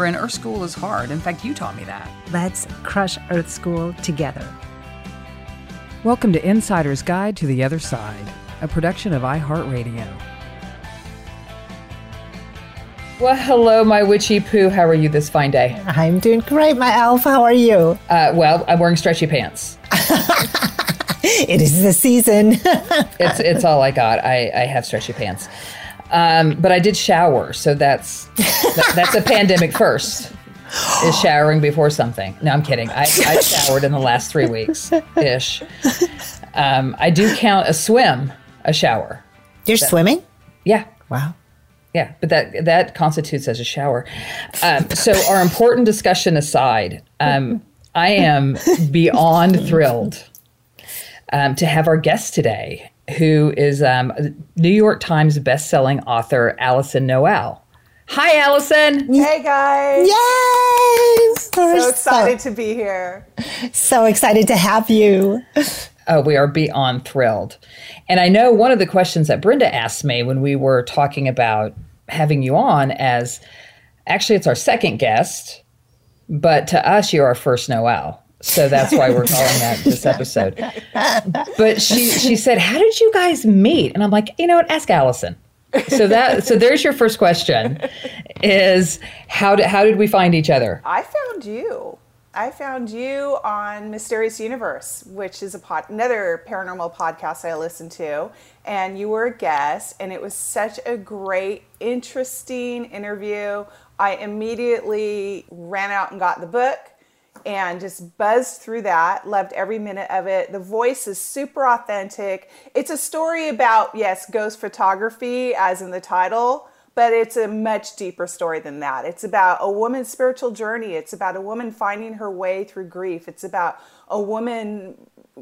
Bryn, Earth School is hard. In fact, you taught me that. Let's crush Earth School together. Welcome to Insider's Guide to the Other Side, a production of iHeartRadio. Well, hello, my witchy poo. How are you this fine day? I'm doing great, my elf. How are you? Uh, well, I'm wearing stretchy pants. it is the season. it's it's all I got. I, I have stretchy pants. Um, but I did shower, so that's that, that's a pandemic first. Is showering before something? No, I'm kidding. I, I showered in the last three weeks ish. Um, I do count a swim a shower. You're that, swimming? Yeah. Wow. Yeah, but that that constitutes as a shower. Um, so, our important discussion aside, um, I am beyond thrilled um, to have our guest today, who is um, New York Times bestselling author Alyson Noël. Hi, Alyson. Hey, guys. Yay! So excited so, to be here. So excited to have you. Oh, we are beyond thrilled. And I know one of the questions that Brenda asked me when we were talking about having you on as actually it's our second guest, but to us you're our first Noel. So that's why we're calling that this episode. But she she said, "How did you guys meet?" And I'm like, "You know what? Ask Alyson." So that so there's your first question is how did how did we find each other? I found you. I found you on Mysterious Universe, which is a pod, another paranormal podcast I listen to, and you were a guest, and it was such a great, interesting interview. I immediately ran out and got the book and just buzzed through that. Loved every minute of it. The voice is super authentic. It's a story about, yes, ghost photography, as in the title, but it's a much deeper story than that. It's about a woman's spiritual journey. It's about a woman finding her way through grief. It's about a woman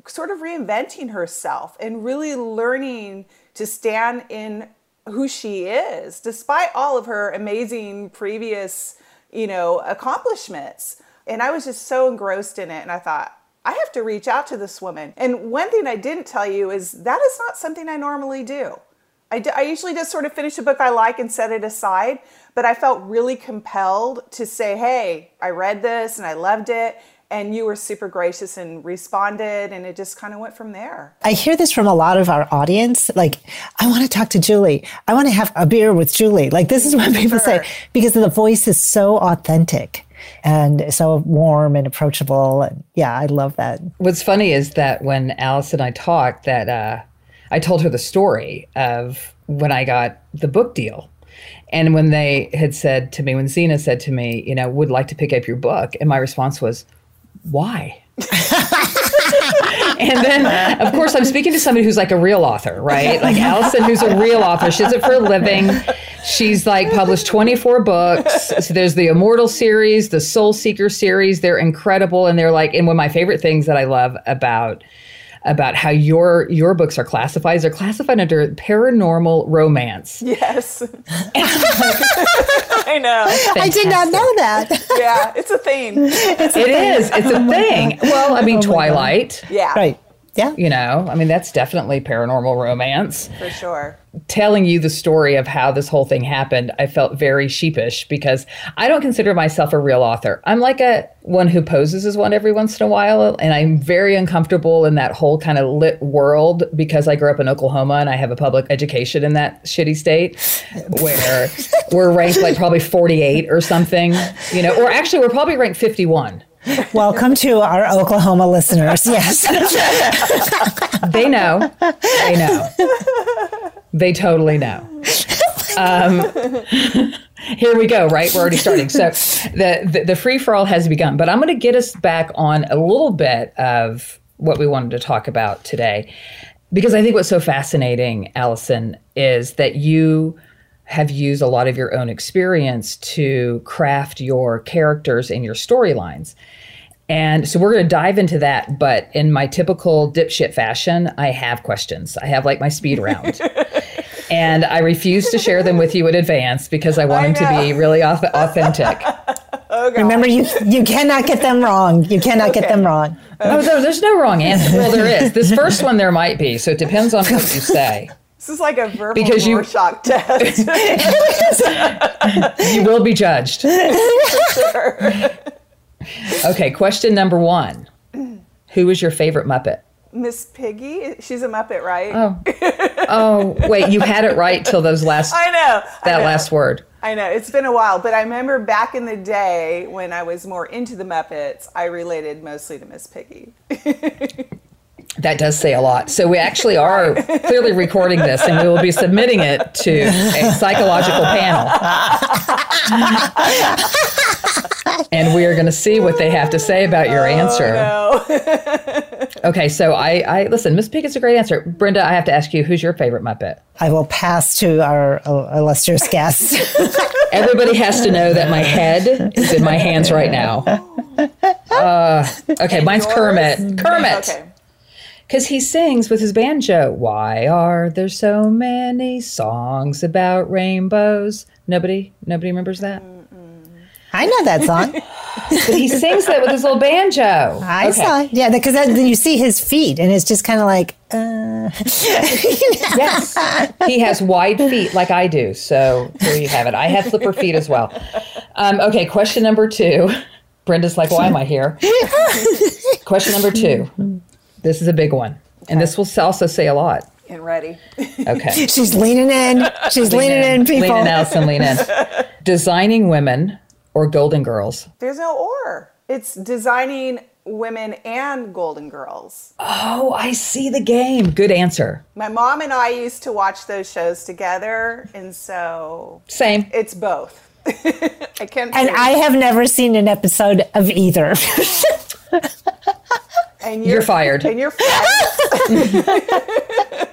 sort of reinventing herself and really learning to stand in who she is despite all of her amazing previous you know accomplishments and I was just so engrossed in it. And I thought, I have to reach out to this woman. And one thing I didn't tell you is that is not something I normally do. I, d- I usually just sort of finish a book I like and set it aside, but I felt really compelled to say, hey, I read this and I loved it. And you were super gracious and responded, and it just kind of went from there. I hear this from a lot of our audience. Like, I want to talk to Julie. I want to have a beer with Julie. Like, this is what people sure. say because the voice is so authentic and so warm and approachable. And yeah, I love that. What's funny is that when Alice and I talked, that uh, I told her the story of when I got the book deal. And when they had said to me, when Zena said to me, you know, would like to pick up your book, and my response was, why? and then, of course, I'm speaking to somebody who's like a real author, right? Like Alyson, who's a real author. She does it for a living. She's like published 24 books. So there's the Immortal series, the Soul Seeker series. They're incredible. And they're like, and one of my favorite things that I love about about how your your books are classified. Is they're classified under paranormal romance. Yes. I know. I did not know that. Yeah, it's a thing. It's a it thing. is. It's a oh thing. Well, I mean, oh Twilight. Yeah. Right. Yeah. You know, I mean, that's definitely paranormal romance. For sure. Telling you the story of how this whole thing happened, I felt very sheepish because I don't consider myself a real author. I'm like a one who poses as one every once in a while, and I'm very uncomfortable in that whole kind of lit world because I grew up in Oklahoma and I have a public education in that shitty state where we're ranked like probably 48 or something, you know, or actually we're probably ranked 51 Welcome to our Oklahoma listeners. Yes. they know. They know. They totally know. Um, here we go, right? We're already starting. So the, the, the free for all has begun, but I'm going to get us back on a little bit of what we wanted to talk about today. Because I think what's so fascinating, Alyson, is that you have used a lot of your own experience to craft your characters and your storylines. And so we're going to dive into that. But in my typical dipshit fashion, I have questions. I have like my speed round. and I refuse to share them with you in advance because I want I them to be really authentic. Oh, Remember, you you cannot get them wrong. You cannot okay. get them wrong. Oh No, there's no wrong answer. Well, there is. This first one there might be. So it depends on what you say. This is like a verbal because you, shock test. you will be judged. Sure. Okay, question number one. Who is your favorite Muppet? Miss Piggy. She's a Muppet, right? Oh, oh, wait. You had it right till those last. I know that I know. last word. I know it's been a while, but I remember back in the day when I was more into the Muppets, I related mostly to Miss Piggy. That does say a lot. So we actually are clearly recording this and we will be submitting it to a psychological panel. and we are going to see what they have to say about your answer. Oh, no. okay, so I, I listen, Miss Pig is a great answer. Brenda, I have to ask you, who's your favorite Muppet? I will pass to our uh, illustrious guest. Everybody has to know that my head is in my hands right now. Uh, okay, mine's Kermit. Kermit. Okay because he sings with his banjo. Why are there so many songs about rainbows? Nobody, nobody remembers that. I know that song. but he sings it with his little banjo. I okay. saw it. Yeah, because then you see his feet, and it's just kind of like. Uh. yes, he has wide feet like I do. So there you have it. I have flipper feet as well. Um, okay, question number two. Brenda's like, why am I here? question number two. This is a big one. Okay. And this will also say a lot. Get ready. Okay. She's leaning in. She's leaning, leaning in, people. Leaning Alyson, lean in. Designing women or Golden Girls? There's no or. It's designing women and Golden Girls. Oh, I see the game. Good answer. My mom and I used to watch those shows together, and so same. It's both. I can't. And I have never seen an episode of either. And you're, you're fired. And you're fired.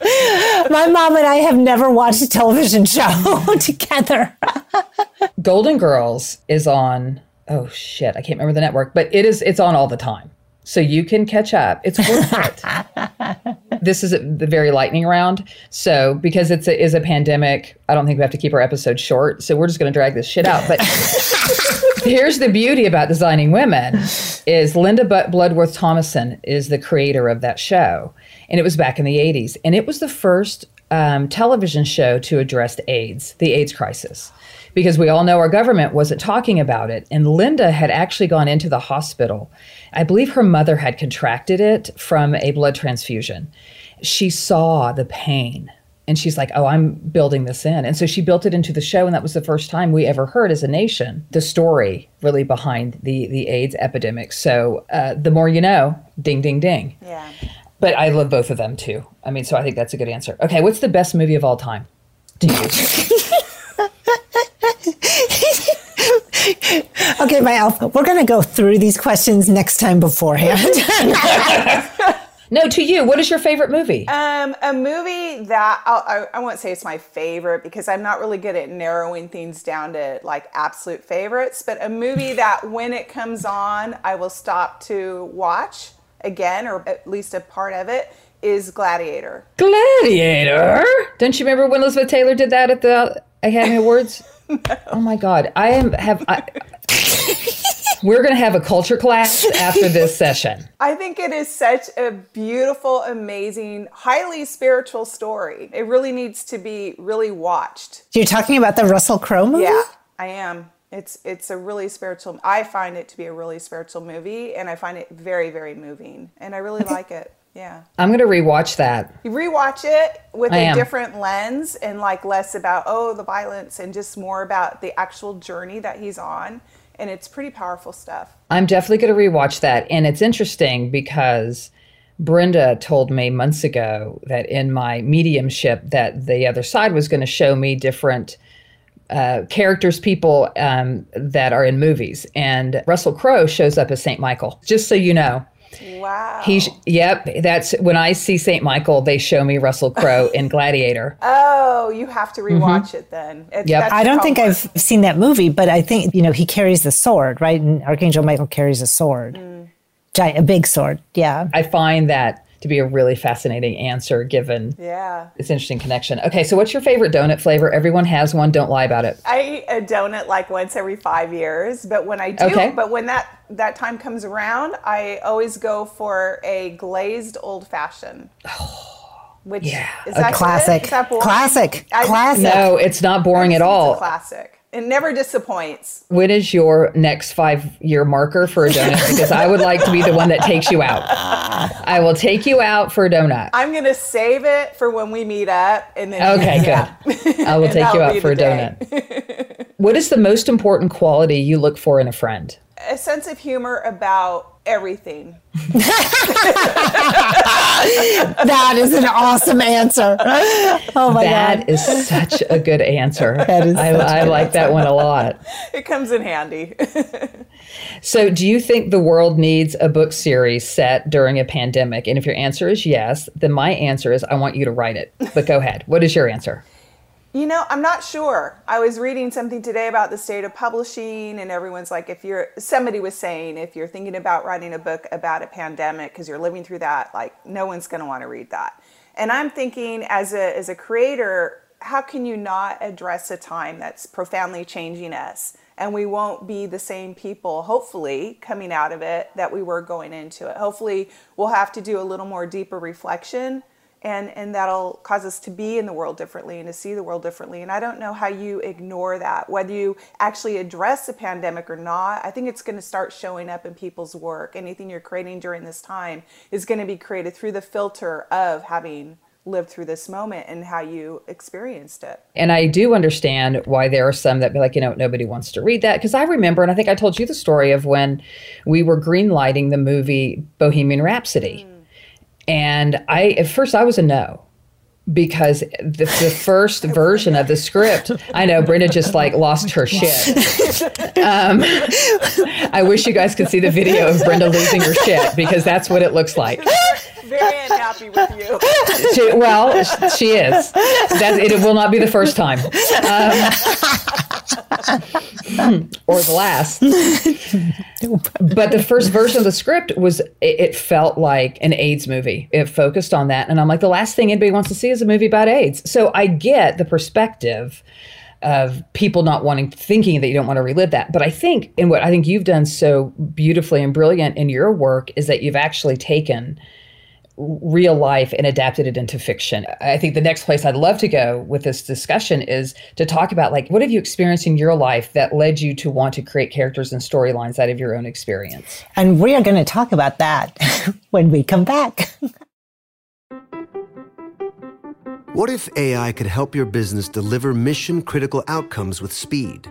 My mom and I have never watched a television show together. Golden Girls is on. Oh shit, I can't remember the network, but it is. It's on all the time, so you can catch up. It's worth it. this is the very lightning round. So because it's a, is a pandemic, I don't think we have to keep our episode short. So we're just going to drag this shit out. But here's the beauty about designing women is linda bloodworth thomason is the creator of that show. And it was back in the 80s and it was the first um, television show to address aids the aids crisis. Because we all know our government wasn't talking about it. And linda had actually gone into the hospital. I believe her mother had contracted it from a blood transfusion. She saw the pain and she's like, oh, I'm building this in. And so she built it into the show. And that was the first time we ever heard as a nation the story really behind the, the AIDS epidemic. So uh, the more you know, ding, ding, ding. Yeah. But I love both of them too. I mean, so I think that's a good answer. Okay, what's the best movie of all time to you? Okay, my alpha. We're going to go through these questions next time beforehand. No, to you, what is your favorite movie? Um, a movie that I'll, I, I won't say it's my favorite because I'm not really good at narrowing things down to like absolute favorites, but a movie that when it comes on, I will stop to watch again, or at least a part of it, is Gladiator. Gladiator. Don't you remember when Elizabeth Taylor did that at the Academy Awards? Oh my God, I am have. I, we're going to have a culture class after this session. I think it is such a beautiful, amazing, highly spiritual story. It really needs to be really watched. You're talking about the Russell Crowe movie? Yeah, I am. It's it's a really spiritual. I find it to be a really spiritual movie, and I find it very very moving, and I really like it. Yeah. I'm going to rewatch that. You rewatch it with I a am. different lens and like less about oh the violence and just more about the actual journey that he's on, and it's pretty powerful stuff. I'm definitely going to rewatch that. And it's interesting because Brenda told me months ago that in my mediumship that the other side was going to show me different uh, characters, people um, that are in movies. And Russell Crowe shows up as St. Michael, just so you know. Wow. He's, yep, that's when I see St. Michael, they show me Russell Crowe in Gladiator. oh, you have to rewatch it then. It- Mm-hmm. Yep. I don't think. I've seen that movie, but I think, you know, he carries the sword, right? And Archangel Michael carries a sword. Giant, a big sword. Yeah. I find that to be a really fascinating answer given Yeah. it's interesting connection. Okay, so what's your favorite donut flavor? Everyone has one. Don't lie about it. I eat a donut like once every five years, but when I do, Okay. but when that that time comes around, I always go for a glazed old fashioned. Which yeah. is A classic. Classic. I- Classic. No, it's not boring at It's a all. classic. It never disappoints. When is your next five year marker for a donut? Because I would like to be the one that takes you out. I will take you out for a donut. I'm gonna save it for when we meet up, and then Okay, yeah. good. I will take you out for a day. donut. What is the most important quality you look for in a friend? A sense of humor about everything. That is an awesome answer. Oh my That God. is such a good answer. That is I, such a I good like that one a lot. It comes in handy. So, do you think the world needs a book series set during a pandemic? And if your answer is yes, then my answer is I want you to write it. But go ahead. What is your answer? You know, I'm not sure. I was reading something today about the state of publishing, and everyone's like, if you're, somebody was saying, if you're thinking about writing a book about a pandemic because you're living through that, like, no one's going to want to read that. And I'm thinking, as a, as a creator, how can you not address a time that's profoundly changing us? And we won't be the same people, hopefully, coming out of it that we were going into it. Hopefully, we'll have to do a little more deeper reflection and and that'll cause us to be in the world differently and to see the world differently. And i don't know how you ignore that whether you actually address the pandemic or not. I think it's going to start showing up in people's work. Anything you're creating during this time is going to be created through the filter of having lived through this moment and how you experienced it. And I do understand why there are some that be like, you know, nobody wants to read that. Because I remember, and I think I told you the story of when we were greenlighting the movie Bohemian Rhapsody. Mm. And I, at first, I was a no. Because the, the first version of the script, I know Brenda just like lost her shit. Um, I wish you guys could see the video of Brenda losing her shit because that's what it looks like. very unhappy with you She, well, she is. That it will not be the first time, um, or the last. But the first version of the script was it, it felt like an AIDS movie. It focused on that, and I'm like, the last thing anybody wants to see is a movie about AIDS. So I get the perspective of people not wanting thinking that you don't want to relive that but i think and what i think you've done so beautifully and brilliant in your work is that you've actually taken real life and adapted it into fiction. I think the next place I'd love to go with this discussion is to talk about like what have you experienced in your life that led you to want to create characters and storylines out of your own experience. And we are going to talk about that when we come back. What if AI could help your business deliver mission critical outcomes with speed?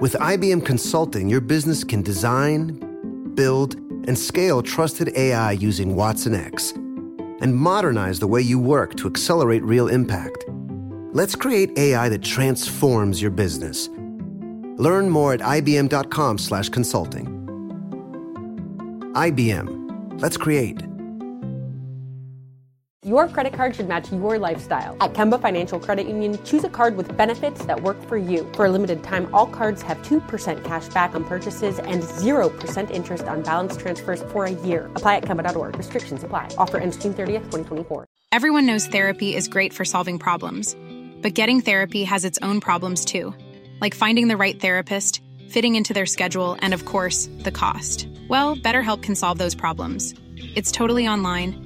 With IBM Consulting, your business can design, build, and scale trusted AI using Watson X and modernize the way you work to accelerate real impact. Let's create AI that transforms your business. Learn more at ibm.com/consulting. IBM. Let's create. Your credit card should match your lifestyle. At Kemba Financial Credit Union, choose a card with benefits that work for you. For a limited time, all cards have 2% cash back on purchases and 0% interest on balance transfers for a year. Apply at Kemba.org. Restrictions apply. Offer ends June 30th, 2024. Everyone knows therapy is great for solving problems, but getting therapy has its own problems too, like finding the right therapist, fitting into their schedule, and of course, the cost. Well, BetterHelp can solve those problems. It's totally online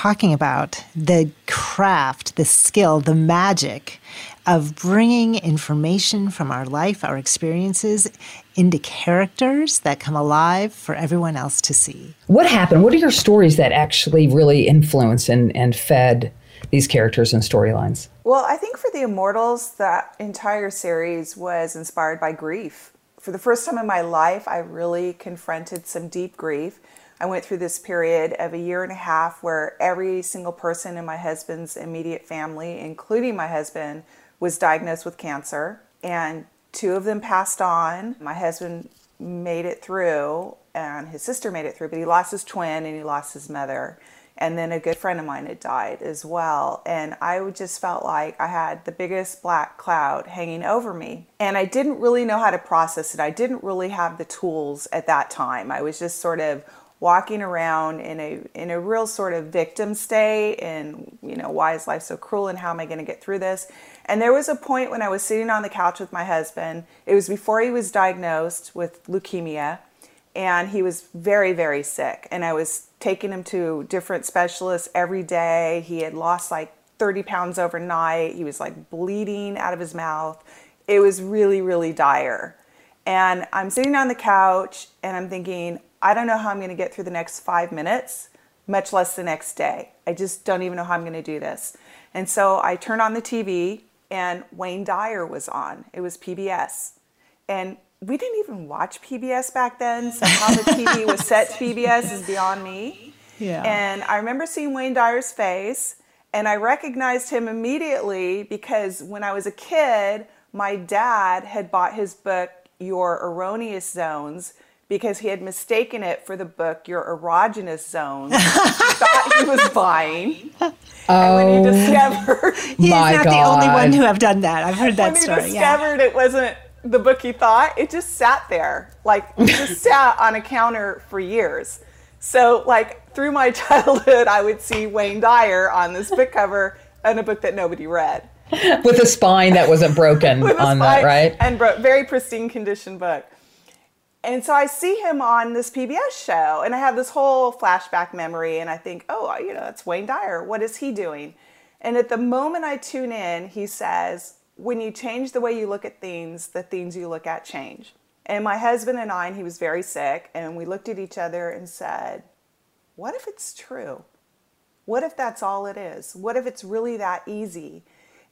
talking about the craft, the skill, the magic of bringing information from our life, our experiences, into characters that come alive for everyone else to see. What happened? What are your stories that actually really influenced and, and fed these characters and storylines? Well, I think for the Immortals, that entire series was inspired by grief. For the first time in my life, I really confronted some deep grief. I went through this period of a year and a half where every single person in my husband's immediate family, including my husband, was diagnosed with cancer. And two of them passed on. My husband made it through, and his sister made it through, but he lost his twin and he lost his mother. And then a good friend of mine had died as well. And I just felt like I had the biggest black cloud hanging over me. And I didn't really know how to process it. I didn't really have the tools at that time. I was just sort of walking around in a in a real sort of victim state and you know why is life so cruel and how am i going to get through this? And there was a point when i was sitting on the couch with my husband. It was before he was diagnosed with leukemia and he was very very sick. And i was taking him to different specialists every day. He had lost like 30 pounds overnight. He was like bleeding out of his mouth. It was really really dire. And i'm sitting on the couch and i'm thinking I don't know how I'm going to get through the next five minutes, much less the next day. I just don't even know how I'm going to do this. And so I turned on the TV and Wayne Dyer was on. It was PBS. And we didn't even watch PBS back then. So how the TV was set to PBS is beyond me. Yeah. And I remember seeing Wayne Dyer's face and I recognized him immediately because when I was a kid, my dad had bought his book, Your Erroneous Zones because he had mistaken it for the book Your Erogenous Zone. he thought he was buying. Oh, and when he oh discovered he's not God. the only one who have done that. I've heard that when story. When he discovered yeah. it wasn't the book he thought, it just sat there. Like it just sat on a counter for years. So like through my childhood I would see Wayne Dyer on this book cover and a book that nobody read. With a spine that wasn't broken on that, right? And bro- very pristine condition book. And so I see him on this PBS show, and I have this whole flashback memory, and I think, oh, you know, that's Wayne Dyer. What is he doing? And at the moment I tune in, he says, when you change the way you look at things, the things you look at change. And my husband and I, and he was very sick, and we looked at each other and said, what if it's true? What if that's all it is? What if it's really that easy?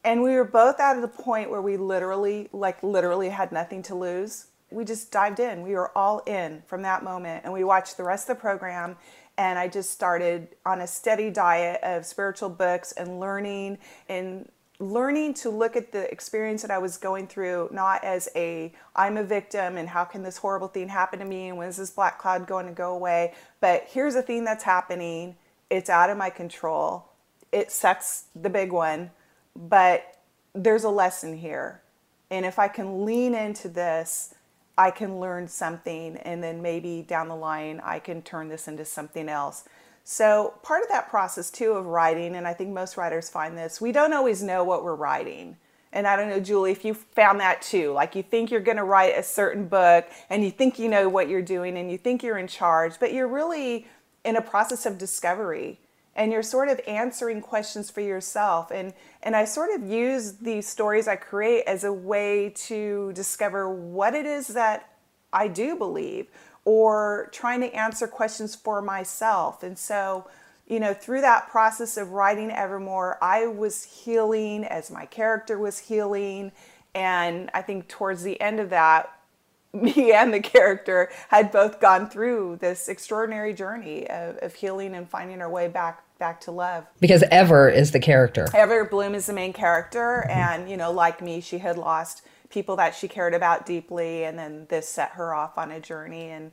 And we were both at the point where we literally, like, literally had nothing to lose we just dived in. We were all in from that moment, and we watched the rest of the program. And I just started on a steady diet of spiritual books and learning and learning to look at the experience that I was going through not as a I'm a victim and how can this horrible thing happen to me and when is this black cloud going to go away, but here's a thing that's happening. It's out of my control. It sucks the big one, but there's a lesson here. And if I can lean into this, I can learn something and then maybe down the line I can turn this into something else. So, part of that process too of writing, and I think most writers find this, we don't always know what we're writing. And I don't know, Julie, if you found that too. Like you think you're going to write a certain book and you think you know what you're doing and you think you're in charge, but you're really in a process of discovery and you're sort of answering questions for yourself and and I sort of use these stories I create as a way to discover what it is that I do believe or trying to answer questions for myself. And so, you know, through that process of writing Evermore, I was healing as my character was healing. And I think towards the end of that, me and the character had both gone through this extraordinary journey of, of healing and finding our way back back to love. Because Ever is the character. Ever Bloom is the main character, and you know, like me, she had lost people that she cared about deeply, and then this set her off on a journey and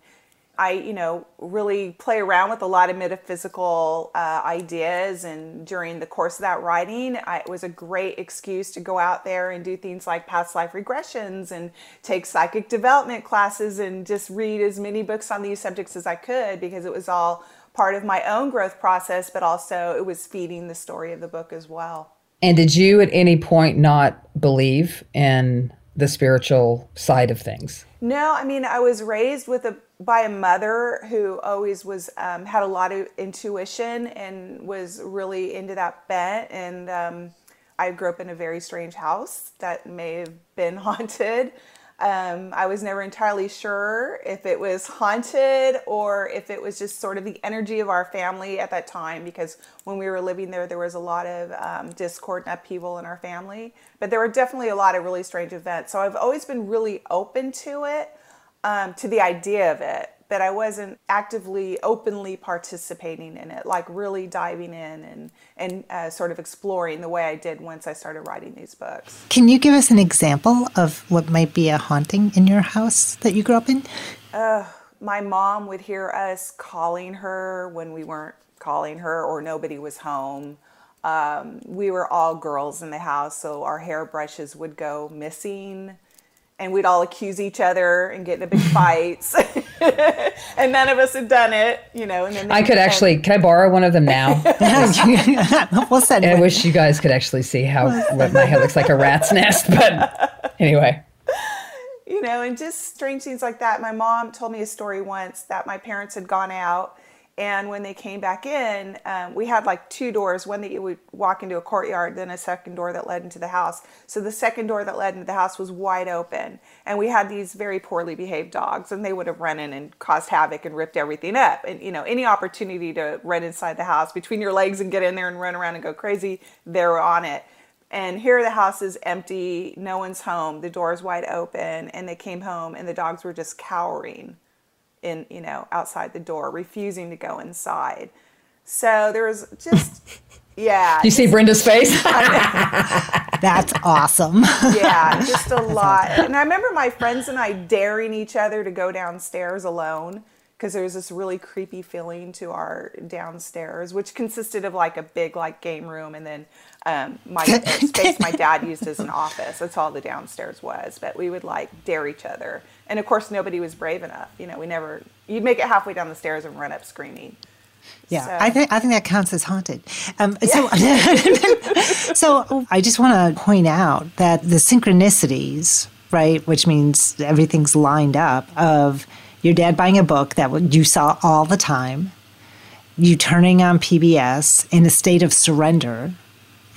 I, you know, really play around with a lot of metaphysical uh, ideas. And during the course of that writing, I, it was a great excuse to go out there and do things like past life regressions and take psychic development classes and just read as many books on these subjects as I could because it was all part of my own growth process, but also it was feeding the story of the book as well. And did you at any point not believe in the spiritual side of things? No, I mean, I was raised with a by a mother who always was um, had a lot of intuition and was really into that bent. And um, I grew up in a very strange house that may have been haunted. Um, I was never entirely sure if it was haunted or if it was just sort of the energy of our family at that time because when we were living there, there was a lot of um, discord and upheaval in our family. But there were definitely a lot of really strange events. So I've always been really open to it um, to the idea of it, but I wasn't actively, openly participating in it, like really diving in and and uh, sort of exploring the way I did once I started writing these books. Can you give us an example of what might be a haunting in your house that you grew up in? Uh, my mom would hear us calling her when we weren't calling her or nobody was home. Um, we were all girls in the house, so our hairbrushes would go missing and we'd all accuse each other and get into big fights. and none of us had done it, you know. And then I could actually, can I borrow one of them now? we'll send I wish you guys could actually see how what my hair looks like a rat's nest. But anyway. You know, and just strange things like that. My mom told me a story once that my parents had gone out and when they came back in, um, we had like two doors one that you would walk into a courtyard, then a second door that led into the house. So the second door that led into the house was wide open. And we had these very poorly behaved dogs, and they would have run in and caused havoc and ripped everything up. And, you know, any opportunity to run inside the house between your legs and get in there and run around and go crazy, they're on it. And here the house is empty, no one's home, the door is wide open, and they came home and the dogs were just cowering in you know outside the door, refusing to go inside. So there was just yeah. You see Brenda's face? That's awesome. yeah, just a lot. And I remember my friends and I daring each other to go downstairs alone because there was this really creepy feeling to our downstairs, which consisted of like a big like game room and then um, my space my dad used as an office. That's all the downstairs was. But we would like dare each other, and of course nobody was brave enough. You know, we never. You'd make it halfway down the stairs and run up screaming. Yeah, so. I think I think that counts as haunted. Um, so, so I just want to point out that the synchronicities, right, which means everything's lined up, of your dad buying a book that you saw all the time, you turning on PBS in a state of surrender,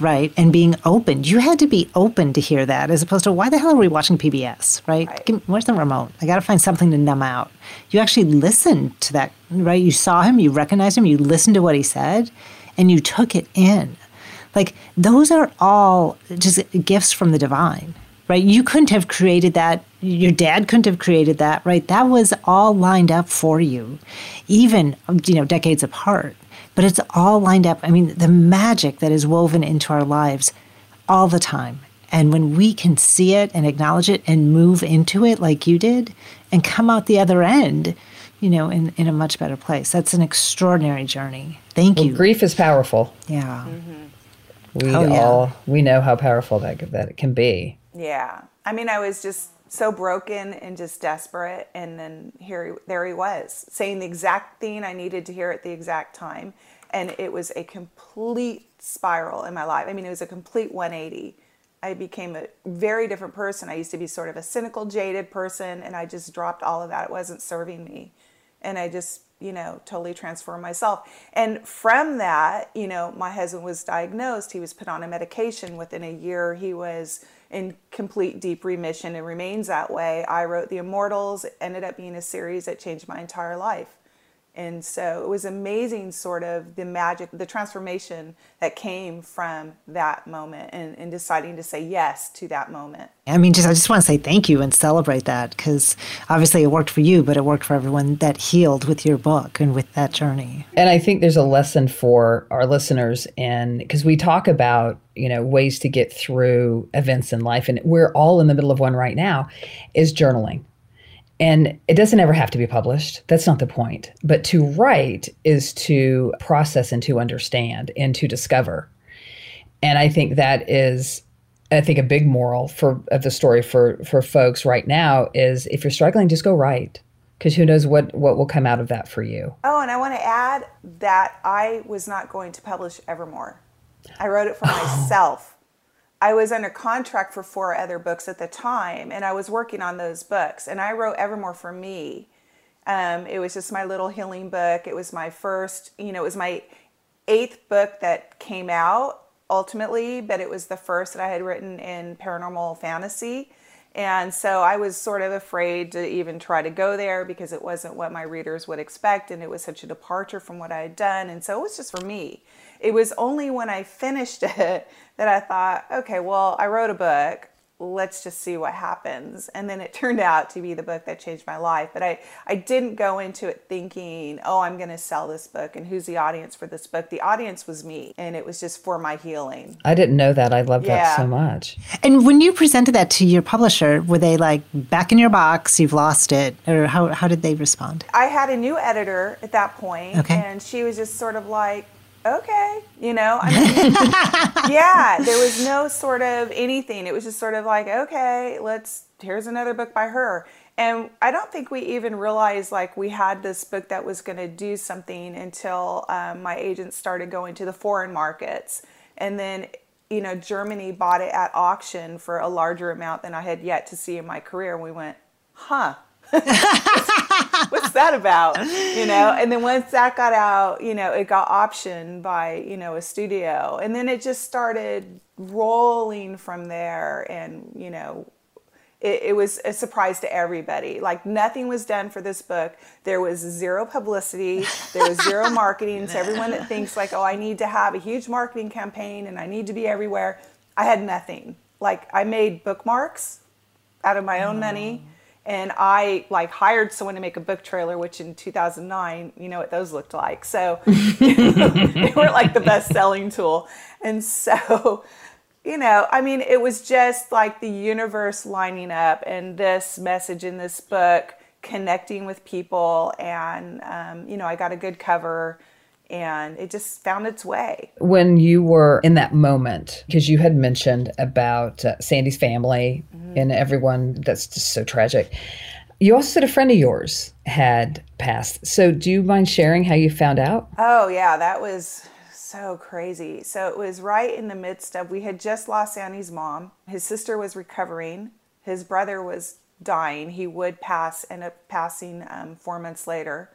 right? And being open. You had to be open to hear that as opposed to why the hell are we watching PBS, right? right. Me, where's the remote? I got to find something to numb out. You actually listened to that, right? You saw him, you recognized him, you listened to what he said, and you took it in. Like those are all just gifts from the divine, right? You couldn't have created that. Your dad couldn't have created that, right? That was all lined up for you, even, you know, decades apart but it's all lined up. I mean, the magic that is woven into our lives all the time. And when we can see it and acknowledge it and move into it like you did and come out the other end, you know, in, in a much better place. That's an extraordinary journey. Thank well, you. Grief is powerful. Yeah. Mm-hmm. We oh, yeah. all we know how powerful that that it can be. Yeah. I mean, I was just so broken and just desperate and then here there he was saying the exact thing I needed to hear at the exact time and it was a complete spiral in my life. I mean, it was a complete 180. I became a very different person. I used to be sort of a cynical, jaded person, and I just dropped all of that. It wasn't serving me. And I just you know, totally transformed myself. And from that, you know, my husband was diagnosed. He was put on a medication. Within a year, he was in complete deep remission and remains that way. I wrote The Immortals. It ended up being a series that changed my entire life. And so it was amazing, sort of the magic, the transformation that came from that moment and, and deciding to say yes to that moment. I mean, just I just want to say thank you and celebrate that because obviously it worked for you, but it worked for everyone that healed with your book and with that journey. And I think there's a lesson for our listeners, and because we talk about you know ways to get through events in life, and we're all in the middle of one right now, is journaling. And it doesn't ever have to be published. That's not the point. But to write is to process and to understand and to discover. And I think that is I think a big moral for of the story for for folks right now is if you're struggling, just go write. Because who knows what what will come out of that for you. Oh, and I want to add that I was not going to publish Evermore. I wrote it for myself. I was under contract for four other books at the time, and I was working on those books. And I wrote Evermore for me. Um, it was just my little healing book. It was my first, you know, it was my eighth book that came out ultimately, but it was the first that I had written in paranormal fantasy. And so I was sort of afraid to even try to go there because it wasn't what my readers would expect. And it was such a departure from what I had done. And so it was just for me. It was only when I finished it that I thought, okay, well, I wrote a book. Let's just see what happens. And then it turned out to be the book that changed my life. But I, I didn't go into it thinking, oh, I'm going to sell this book and who's the audience for this book. The audience was me, and it was just for my healing. I didn't know that. I love yeah. that so much. And when you presented that to your publisher, were they like, back in your box, you've lost it? Or how, how did they respond? I had a new editor at that point, okay. and she was just sort of like, okay, you know, I mean, yeah, there was no sort of anything. It was just sort of like, okay, let's, here's another book by her. And I don't think we even realized like we had this book that was going to do something until um, my agent started going to the foreign markets. And then, you know, Germany bought it at auction for a larger amount than I had yet to see in my career. And we went, huh, what's that about? You know, and then once that got out, you know, it got optioned by, you know, a studio. And then it just started rolling from there. And, you know, it, it, was a surprise to everybody. Like nothing was done for this book. There was zero publicity. There was zero marketing. So everyone that thinks like, oh, I need to have a huge marketing campaign and I need to be everywhere, I had nothing. Like I made bookmarks out of my own oh. money mm. And I like hired someone to make a book trailer, which in 2009, you know what those looked like. So they weren't like the best selling tool. And so, you know, I mean, it was just like the universe lining up and this message in this book connecting with people. And, um, you know, I got a good cover and it just found its way. When you were in that moment, because you had mentioned about uh, Sandy's family and everyone that's just so tragic. You also said a friend of yours had passed. So do you mind sharing how you found out? Oh, yeah, that was so crazy. So it was right in the midst of, we had just lost Sandy's mom. His sister was recovering, his brother was dying. He would pass, end up passing um, four months later.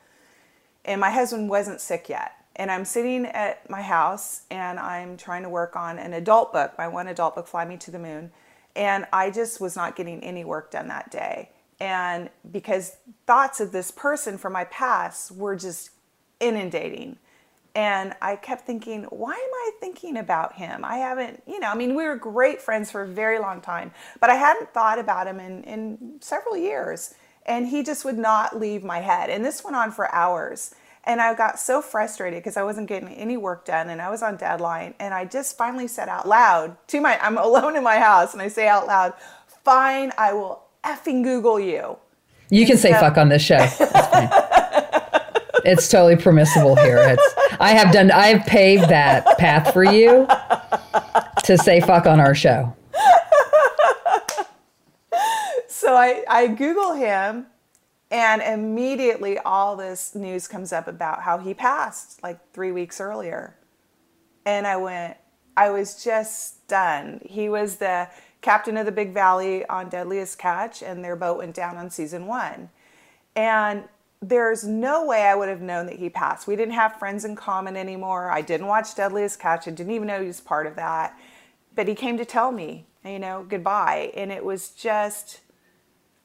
And my husband wasn't sick yet. And I'm sitting at my house and I'm trying to work on an adult book, my one adult book, Fly Me to the Moon. And I just was not getting any work done that day. And because thoughts of this person from my past were just inundating. And I kept thinking, why am I thinking about him? I haven't, you know, I mean, we were great friends for a very long time, but I hadn't thought about him in, in several years. And he just would not leave my head. And this went on for hours. And I got so frustrated because I wasn't getting any work done and I was on deadline. And I just finally said out loud to my, I'm alone in my house and I say out loud, fine, I will effing Google you. You can say fuck on this show. it's totally permissible here. It's, I have done, I've paved that path for you to say fuck on our show. so I, I Google him and immediately all this news comes up about how he passed like three weeks earlier. And I went, I was just stunned. He was the captain of the Big Valley on Deadliest Catch, and their boat went down on season one. And there's no way I would have known that he passed. We didn't have friends in common anymore. I didn't watch Deadliest Catch. I didn't even know he was part of that. But he came to tell me, you know, goodbye. And it was just,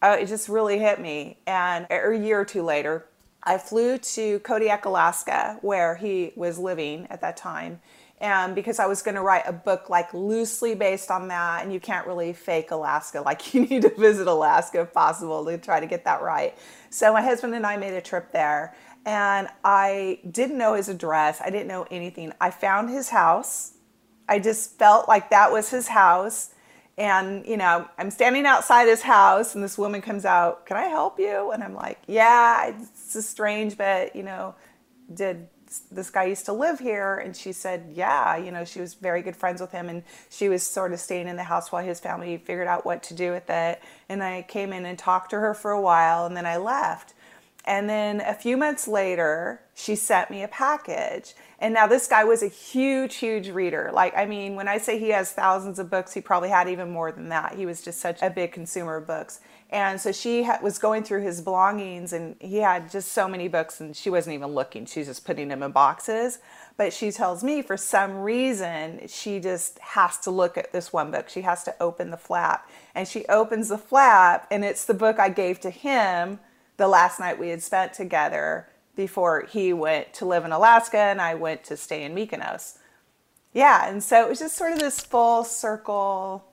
uh, it just really hit me. And a year or two later, I flew to Kodiak, Alaska, where he was living at that time. And because I was going to write a book like loosely based on that, and you can't really fake Alaska, like you need to visit Alaska if possible to try to get that right. So my husband and I made a trip there, and I didn't know his address. I didn't know anything. I found his house. I just felt like that was his house. And, you know, I'm standing outside his house, and this woman comes out, Can I help you? And I'm like, Yeah, it's strange, but, you know, did this guy used to live here? And she said yeah you know she was very good friends with him and she was sort of staying in the house while his family figured out what to do with it. And i came in and talked to her for a while and then i left. And then a few months later she sent me a package and now this guy was a huge huge reader like i mean when i say he has thousands of books he probably had even more than that he was just such a big consumer of books and so she ha- was going through his belongings, and he had just so many books, and she wasn't even looking. She's just putting them in boxes. But she tells me for some reason, she just has to look at this one book. She has to open the flap. And she opens the flap, and it's the book I gave to him the last night we had spent together before he went to live in Alaska and I went to stay in Mykonos. Yeah, and so it was just sort of this full circle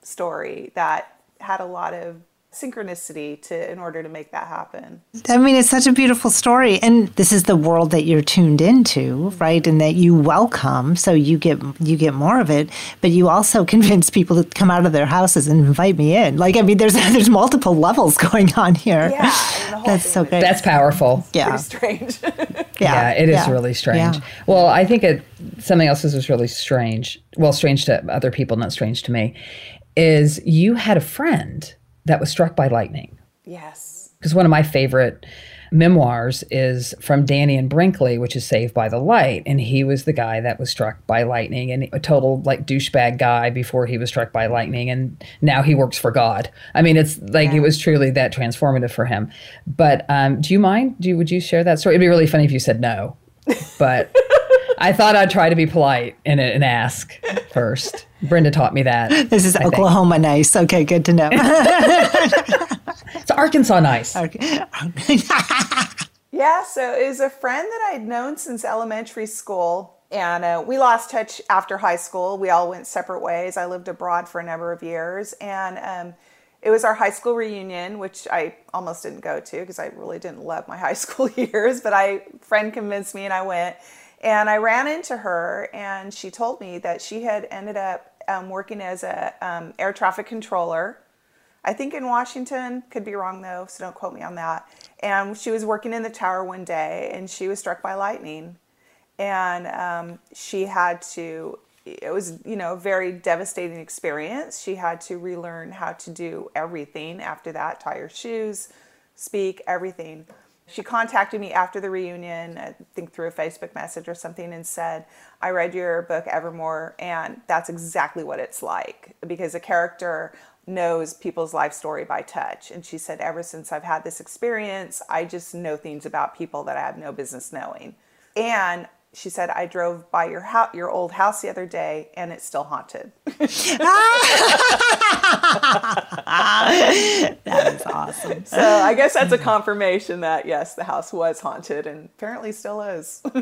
story that had a lot of synchronicity to in order to make that happen. I mean, it's such a beautiful story, and this is the world that you're tuned into, right? And that you welcome, so you get you get more of it. But you also convince people to come out of their houses and invite me in. Like, I mean, there's there's multiple levels going on here. Yeah, that's so great. That's powerful. Yeah, strange. yeah, yeah, it is yeah. really strange. Yeah. Well, I think it something else is was really strange. Well, strange to other people, not strange to me. Is you had a friend that was struck by lightning. Yes. Because one of my favorite memoirs is from Dannion Brinkley, which is Saved by the Light. And he was the guy that was struck by lightning and a total like douchebag guy before he was struck by lightning. And now he works for God. I mean, it's like yeah. it was truly that transformative for him. But um, do you mind? Do you, would you share that story? It'd be really funny if you said no. But I thought I'd try to be polite and, and ask first. Brenda taught me that. This is I Oklahoma think. nice. Okay, good to know. it's Arkansas nice. Okay. yeah, so it was a friend that I'd known since elementary school. And uh, we lost touch after high school. We all went separate ways. I lived abroad for a number of years. And um, it was our high school reunion, which I almost didn't go to because I really didn't love my high school years. But I friend convinced me and I went. And I ran into her, and she told me that she had ended up um, working as a um, air traffic controller. I think in Washington, could be wrong though, so don't quote me on that. And she was working in the tower one day, and she was struck by lightning, and um, she had to. It was, you know, a very devastating experience. She had to relearn how to do everything after that: tie her shoes, speak, everything. She contacted me after the reunion, I think through a Facebook message or something, and said, I read your book, Evermore, and that's exactly what it's like because a character knows people's life story by touch. And she said, Ever since I've had this experience, I just know things about people that I have no business knowing. And she said, I drove by your house, your old house the other day, and it's still haunted. that is awesome. So I guess that's a confirmation that yes, the house was haunted, and apparently still is.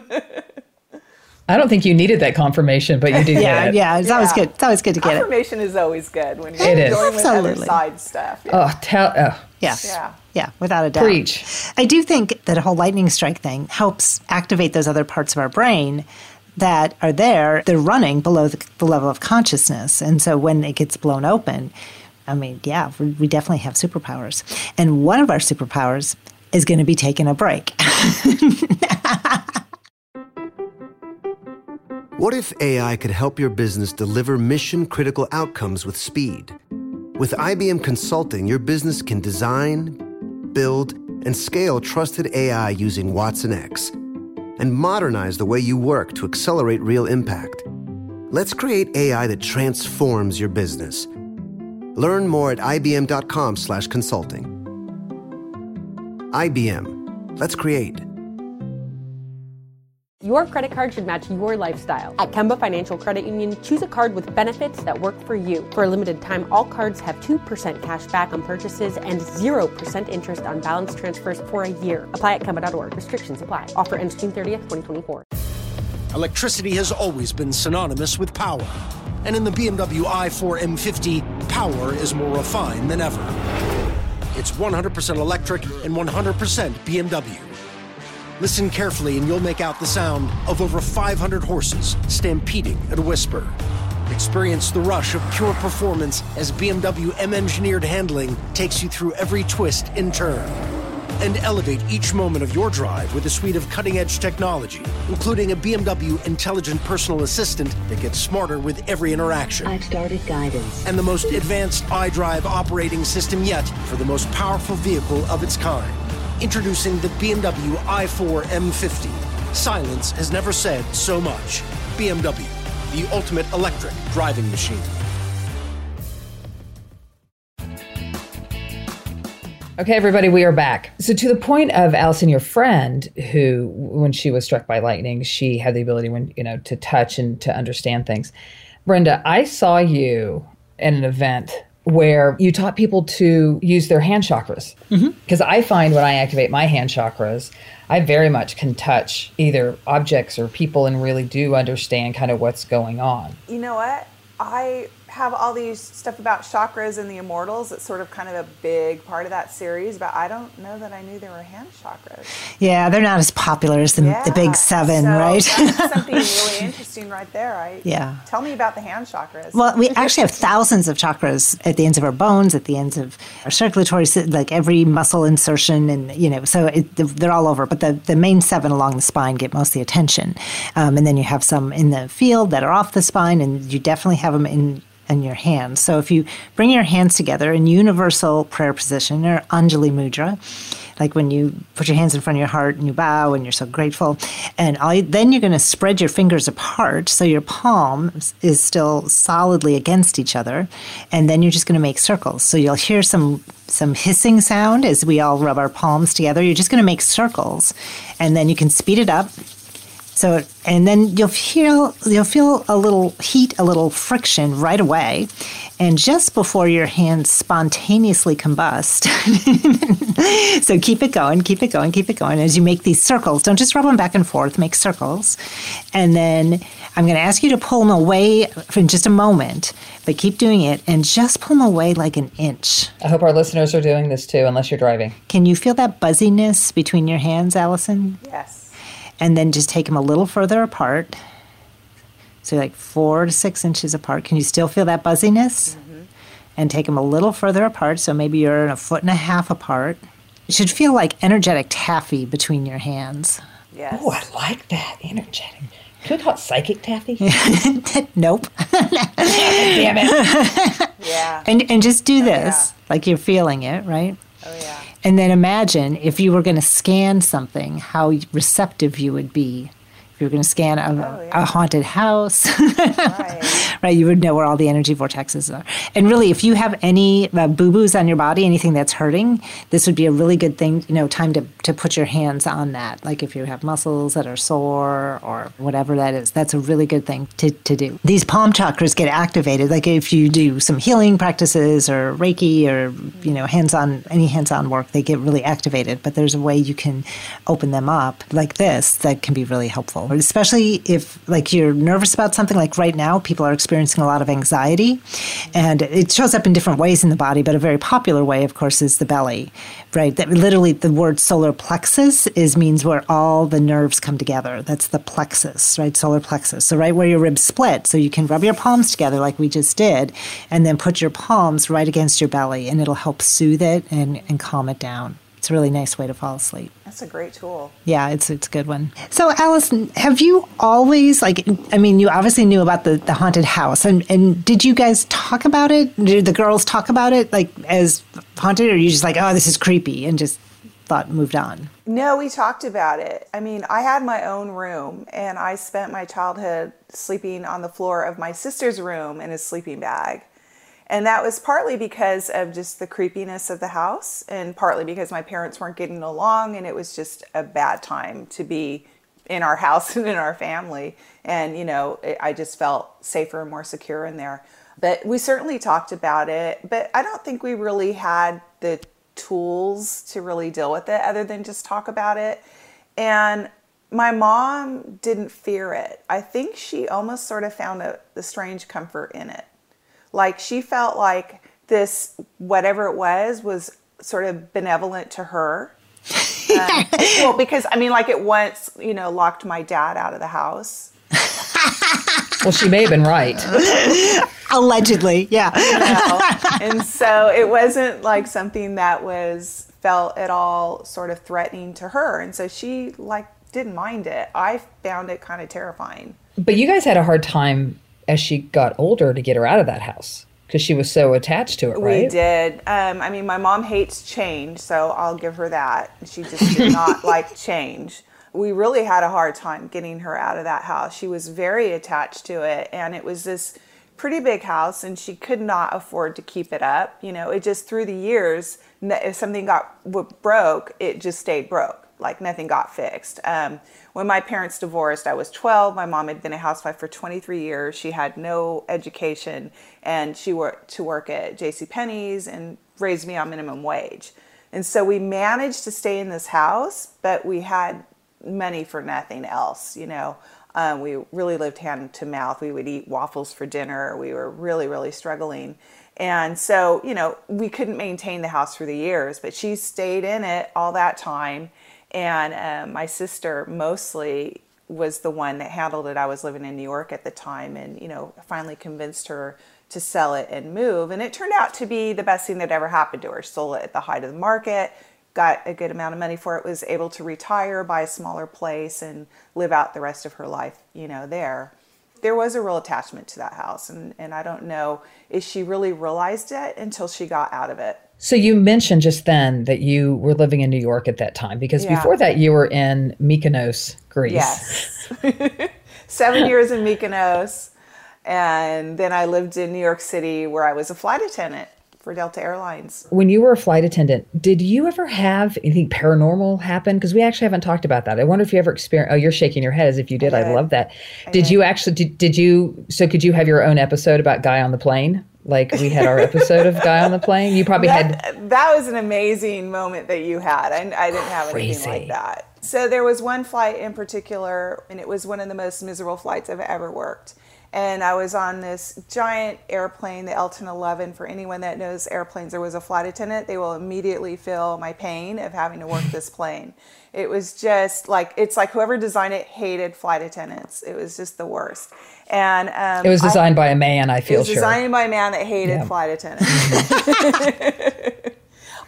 I don't think you needed that confirmation, but you did yeah, get it. Yeah, it's yeah. always good. It's always good to get confirmation it. Confirmation is always good when you're it dealing is. with other side stuff. Yeah. Oh, tell. Oh. Yes. Yeah. Yeah, without a doubt. Preach. I do think that a whole lightning strike thing helps activate those other parts of our brain that are there. They're running below the, the level of consciousness. And so when it gets blown open, I mean, yeah, we definitely have superpowers. And one of our superpowers is going to be taking a break. what if AI could help your business deliver mission critical outcomes with speed? With IBM Consulting, your business can design, build, and scale trusted AI using watsonx and modernize the way you work to accelerate real impact. Let's create AI that transforms your business. Learn more at ibm.com/consulting. IBM Let's create. Your credit card should match your lifestyle. At Kemba Financial Credit Union, choose a card with benefits that work for you. For a limited time, all cards have 2% cash back on purchases and 0% interest on balance transfers for a year. Apply at Kemba.org. Restrictions apply. Offer ends June 30th, 2024. Electricity has always been synonymous with power. And in the BMW i4 M50, power is more refined than ever. It's 100% electric and 100% BMW. Listen carefully and you'll make out the sound of over 500 horses stampeding at a whisper. Experience the rush of pure performance as BMW M engineered handling takes you through every twist and turn. And elevate each moment of your drive with a suite of cutting edge technology, including a BMW intelligent personal assistant that gets smarter with every interaction. I've started guidance. And the most advanced iDrive operating system yet for the most powerful vehicle of its kind. Introducing the BMW i4 M50. Silence has never said so much. BMW, the ultimate electric driving machine. Okay, everybody, we are back. So, to the point of Alyson, your friend, who, when she was struck by lightning, she had the ability, when you know, to touch and to understand things. Brenda, I saw you at an event where you taught people to use their hand chakras. Mm-hmm. Because I find when I activate my hand chakras, I very much can touch either objects or people and really do understand kind of what's going on. You know what? I have all these stuff about chakras and the immortals. It's sort of kind of a big part of that series, but I don't know that I knew there were hand chakras. Yeah, they're not as popular as the, the big seven, so right? something really interesting right there. I, Yeah. Tell me about the hand chakras. Well, we actually have thousands of chakras at the ends of our bones, at the ends of our circulatory, like every muscle insertion, and you know, so it, they're all over. But the, the main seven along the spine get most of the attention, um, and then you have some in the field that are off the spine, and you definitely have them in in your hands. So if you bring your hands together in universal prayer position or Anjali Mudra, like when you put your hands in front of your heart and you bow and you're so grateful, and all then you're going to spread your fingers apart so your palm is still solidly against each other, and then you're just going to make circles. So you'll hear some some hissing sound as we all rub our palms together. You're just going to make circles, and then you can speed it up so, and then you'll feel you'll feel a little heat, a little friction right away, and just before your hands spontaneously combust. so keep it going, keep it going, keep it going as you make these circles. Don't just rub them back and forth. Make circles, and then I'm going to ask you to pull them away for just a moment, but keep doing it, and just pull them away like an inch. I hope our listeners are doing this too, unless you're driving. Can you feel that buzziness between your hands, Alyson? yes. And then just take them a little further apart. So, like four to six inches apart. Can you still feel that buzziness? Mm-hmm. And take them a little further apart. So, maybe you're a foot and a half apart. It should feel like energetic taffy between your hands. Yes. Oh, I like that. Energetic. Could we call it psychic taffy? nope. Damn it. Yeah. And, and just do Oh, this like you're feeling it, right? Oh yeah. And then imagine if you were going to scan something, how receptive you would be. If you were going to scan a, Oh, yeah. a haunted house, Right. right, you would know where all the energy vortexes are. And really, if you have any uh, boo boos on your body, anything that's hurting, this would be a really good thing, you know, time to, to put your hands on that. Like if you have muscles that are sore or whatever that is, that's a really good thing to, to do. These palm chakras get activated. Like if you do some healing practices or Reiki or, you know, hands on, any hands on work, they get really activated. But there's a way you can open them up like this that can be really helpful, especially if like you're nervous about something. Like right now, people are experiencing a lot of anxiety, and it shows up in different ways in the body. But a very popular way, of course, is the belly, right? That literally the word solar plexus is means where all the nerves come together. That's the plexus, right? Solar plexus. So right where your ribs split. So you can rub your palms together like we just did, and then put your palms right against your belly, and it'll help soothe it and, and calm it down. It's a really nice way to fall asleep. That's a great tool. Yeah, it's it's a good one. So, Alyson, have you always like? I mean, you obviously knew about the, the haunted house, and and did you guys talk about it? Did the girls talk about it like as haunted, or are you just like, oh, this is creepy, and just thought moved on? No, we talked about it. I mean, I had my own room and I spent my childhood sleeping on the floor of my sister's room in a sleeping bag. And that was partly because of just the creepiness of the house, and partly because my parents weren't getting along, and it was just a bad time to be in our house and in our family. And, you know, it, I just felt safer and more secure in there. But we certainly talked about it, but I don't think we really had the tools to really deal with it other than just talk about it. And my mom didn't fear it. I think she almost sort of found a, a strange comfort in it. Like she felt like this, whatever it was, was sort of benevolent to her. Uh, well, because I mean, like it once, you know, locked my dad out of the house. well, she may have been right. Allegedly, yeah. You know? And so it wasn't like something that was felt at all sort of threatening to her. And so she like didn't mind it. I found it kind of terrifying. But you guys had a hard time as she got older to get her out of that house because she was so attached to it, right? We did. Um, I mean, my mom hates change, so I'll give her that. She just did not like change. We really had a hard time getting her out of that house. She was very attached to it, and it was this pretty big house, and she could not afford to keep it up. You know, it just through the years, if something got broke, it just stayed broke like nothing got fixed. Um, when my parents divorced, I was 12. My mom had been a housewife for 23 years. She had no education, and she worked to work at J.C. Penney's and raised me on minimum wage. And so we managed to stay in this house, but we had money for nothing else. You know, um, we really lived hand to mouth. We would eat waffles for dinner. We were really, really struggling. And so, you know, we couldn't maintain the house for the years, but she stayed in it all that time and uh, my sister mostly was the one that handled it. I was living in New York at the time and, you know, finally convinced her to sell it and move. And it turned out to be the best thing that ever happened to her. Sold it at the height of the market, got a good amount of money for it, was able to retire, buy a smaller place, and live out the rest of her life, you know, there. There was a real attachment to that house. And, and I don't know if she really realized it until she got out of it. So you mentioned just then that you were living in New York at that time because yeah. before that you were in Mykonos, Greece. Yes. Seven years in Mykonos. And then I lived in New York City where I was a flight attendant for Delta Airlines. When you were a flight attendant, did you ever have anything paranormal happen? Because we actually haven't talked about that. I wonder if you ever experienced. Oh, you're shaking your head as if you did. I, did. I love that. I did, did you actually? Did, did you? So could you have your own episode about guy on the plane? Like we had our episode of Guy on the Plane. You probably that, had. That was an amazing moment that you had. I, I didn't have Crazy. anything like that. So there was one flight in particular, and it was one of the most miserable flights I've ever worked. And I was on this giant airplane, the L-1011. For anyone that knows airplanes, there was a flight attendant. They will immediately feel my pain of having to work this plane. It was just like, it's like whoever designed it hated flight attendants. It was just the worst. And um, it was designed I, by a man. I feel it was sure. designed by a man that hated yeah. flight attendants.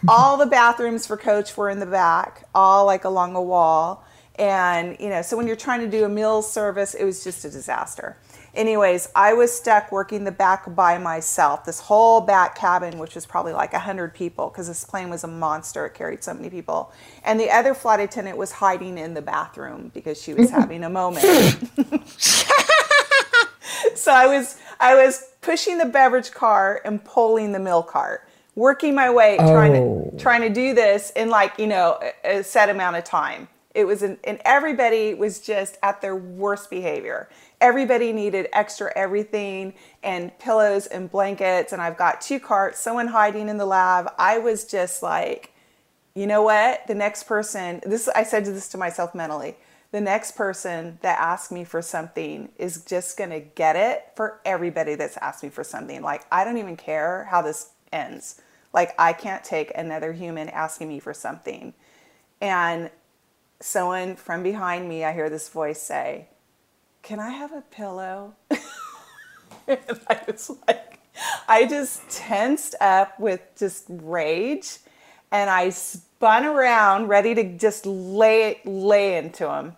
all the bathrooms for coach were in the back, all like along a wall. And you know, so when you're trying to do a meal service, it was just a disaster. Anyways, I was stuck working the back by myself. This whole back cabin, which was probably like 100 people, because this plane was a monster. It carried so many people. And the other flight attendant was hiding in the bathroom because she was having a moment. so I was I was pushing the beverage cart and pulling the milk cart, working my way, oh. trying to oh. trying to do this in like you know a, a set amount of time. It was an, and everybody was just at their worst behavior. Everybody needed extra everything and pillows and blankets. And I've got two carts, someone hiding in the lab. I was just like, you know what? The next person, this I said this to myself mentally the next person that asks me for something is just going to get it for everybody that's asked me for something. Like, I don't even care how this ends. Like, I can't take another human asking me for something. And someone from behind me, I hear this voice say, Can I have a pillow? and I was like, I just tensed up with just rage and I spun around ready to just lay lay into him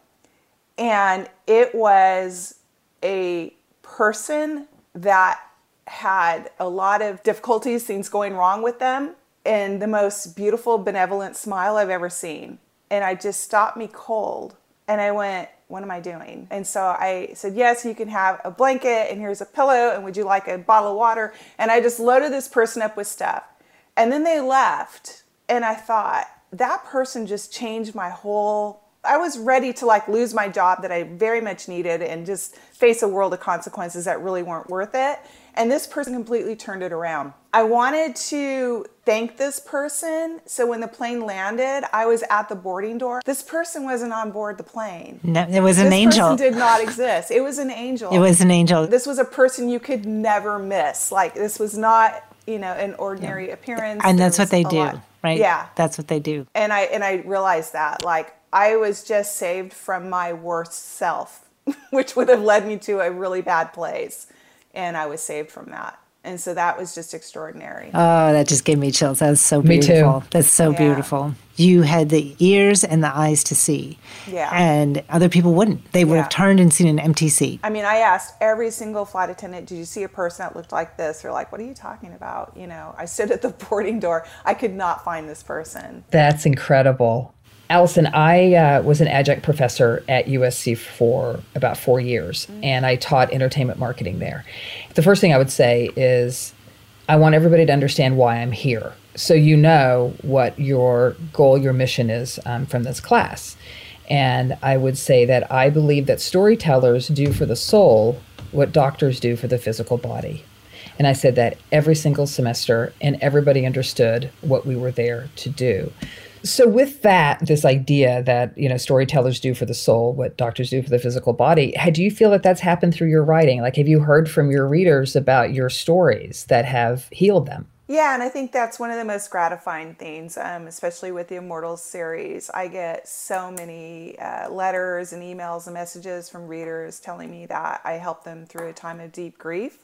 and it was a person that had a lot of difficulties, things going wrong with them, and the most beautiful, benevolent smile I've ever seen. And I just stopped me cold. And I went, what am I doing? And so I said, yes, you can have a blanket and here's a pillow. And would you like a bottle of water? And I just loaded this person up with stuff. And then they left. And I thought, that person just changed my whole I was ready to like lose my job that I very much needed and just face a world of consequences that really weren't worth it. And this person completely turned it around. I wanted to thank this person. So when the plane landed, I was at the boarding door. This person wasn't on board the plane. No, it was an this angel. This person did not exist. It was an angel. It was an angel. This was a person you could never miss. Like this was not, you know, an ordinary yeah. appearance. And that's what they do, lot. right? Yeah. That's what they do. And I and I realized that like I was just saved from my worst self, which would have led me to a really bad place. And I was saved from that. And so that was just extraordinary. Oh, that just gave me chills. That's so beautiful. Me beautiful. too. That's so Yeah. beautiful. You had the ears and the eyes to see. Yeah. And other people wouldn't. They would Yeah. have turned and seen an empty seat. I mean, I asked every single flight attendant, "Did you see a person that looked like this?" They're like, "What are you talking about?" You know, I stood at the boarding door. I could not find this person. That's incredible. Alyson, I uh, was an adjunct professor at USC for about four years, and I taught entertainment marketing there. The first thing I would say is I want everybody to understand why I'm here. So you know what your goal, your mission is um, from this class. And I would say that I believe that storytellers do for the soul what doctors do for the physical body. And I said that every single semester, and everybody understood what we were there to do. So with that, this idea that you know storytellers do for the soul what doctors do for the physical body, how, do you feel that that's happened through your writing? Like, have you heard from your readers about your stories that have healed them? Yeah, and I think that's one of the most gratifying things, um, especially with the Immortals series. I get so many uh, letters and emails and messages from readers telling me that I helped them through a time of deep grief,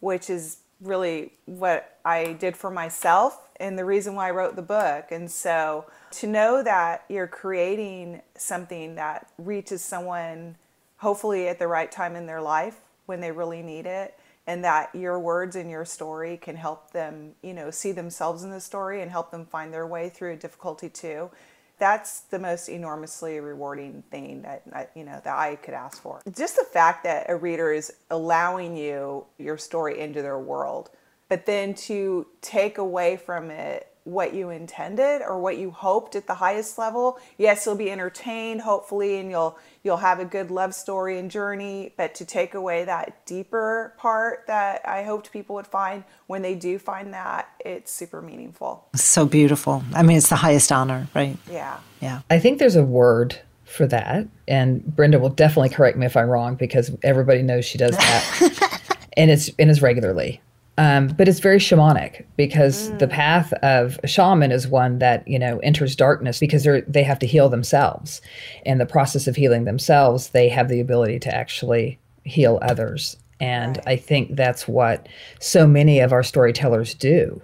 which is really what I did for myself and the reason why I wrote the book. And so to know that you're creating something that reaches someone hopefully at the right time in their life when they really need it and that your words and your story can help them, you know, see themselves in the story and help them find their way through a difficulty too. That's the most enormously rewarding thing that I- you know that I could ask for. Just the fact that a reader is allowing you your story into their world, but then to take away from it what you intended or what you hoped at the highest level. Yes, you'll be entertained hopefully and you'll you'll have a good love story and journey, but to take away that deeper part that I hoped people would find when they do find that, it's super meaningful. So beautiful. I mean, it's the highest honor, right? Yeah. Yeah. I think there's a word for that, and Brenda will definitely correct me if I'm wrong because everybody knows she does that, and it's and it's regularly. Um, but it's very shamanic because the path of a shaman is one that you know enters darkness because they they have to heal themselves. In the process of healing themselves, they have the ability to actually heal others, and I think that's what so many of our storytellers do.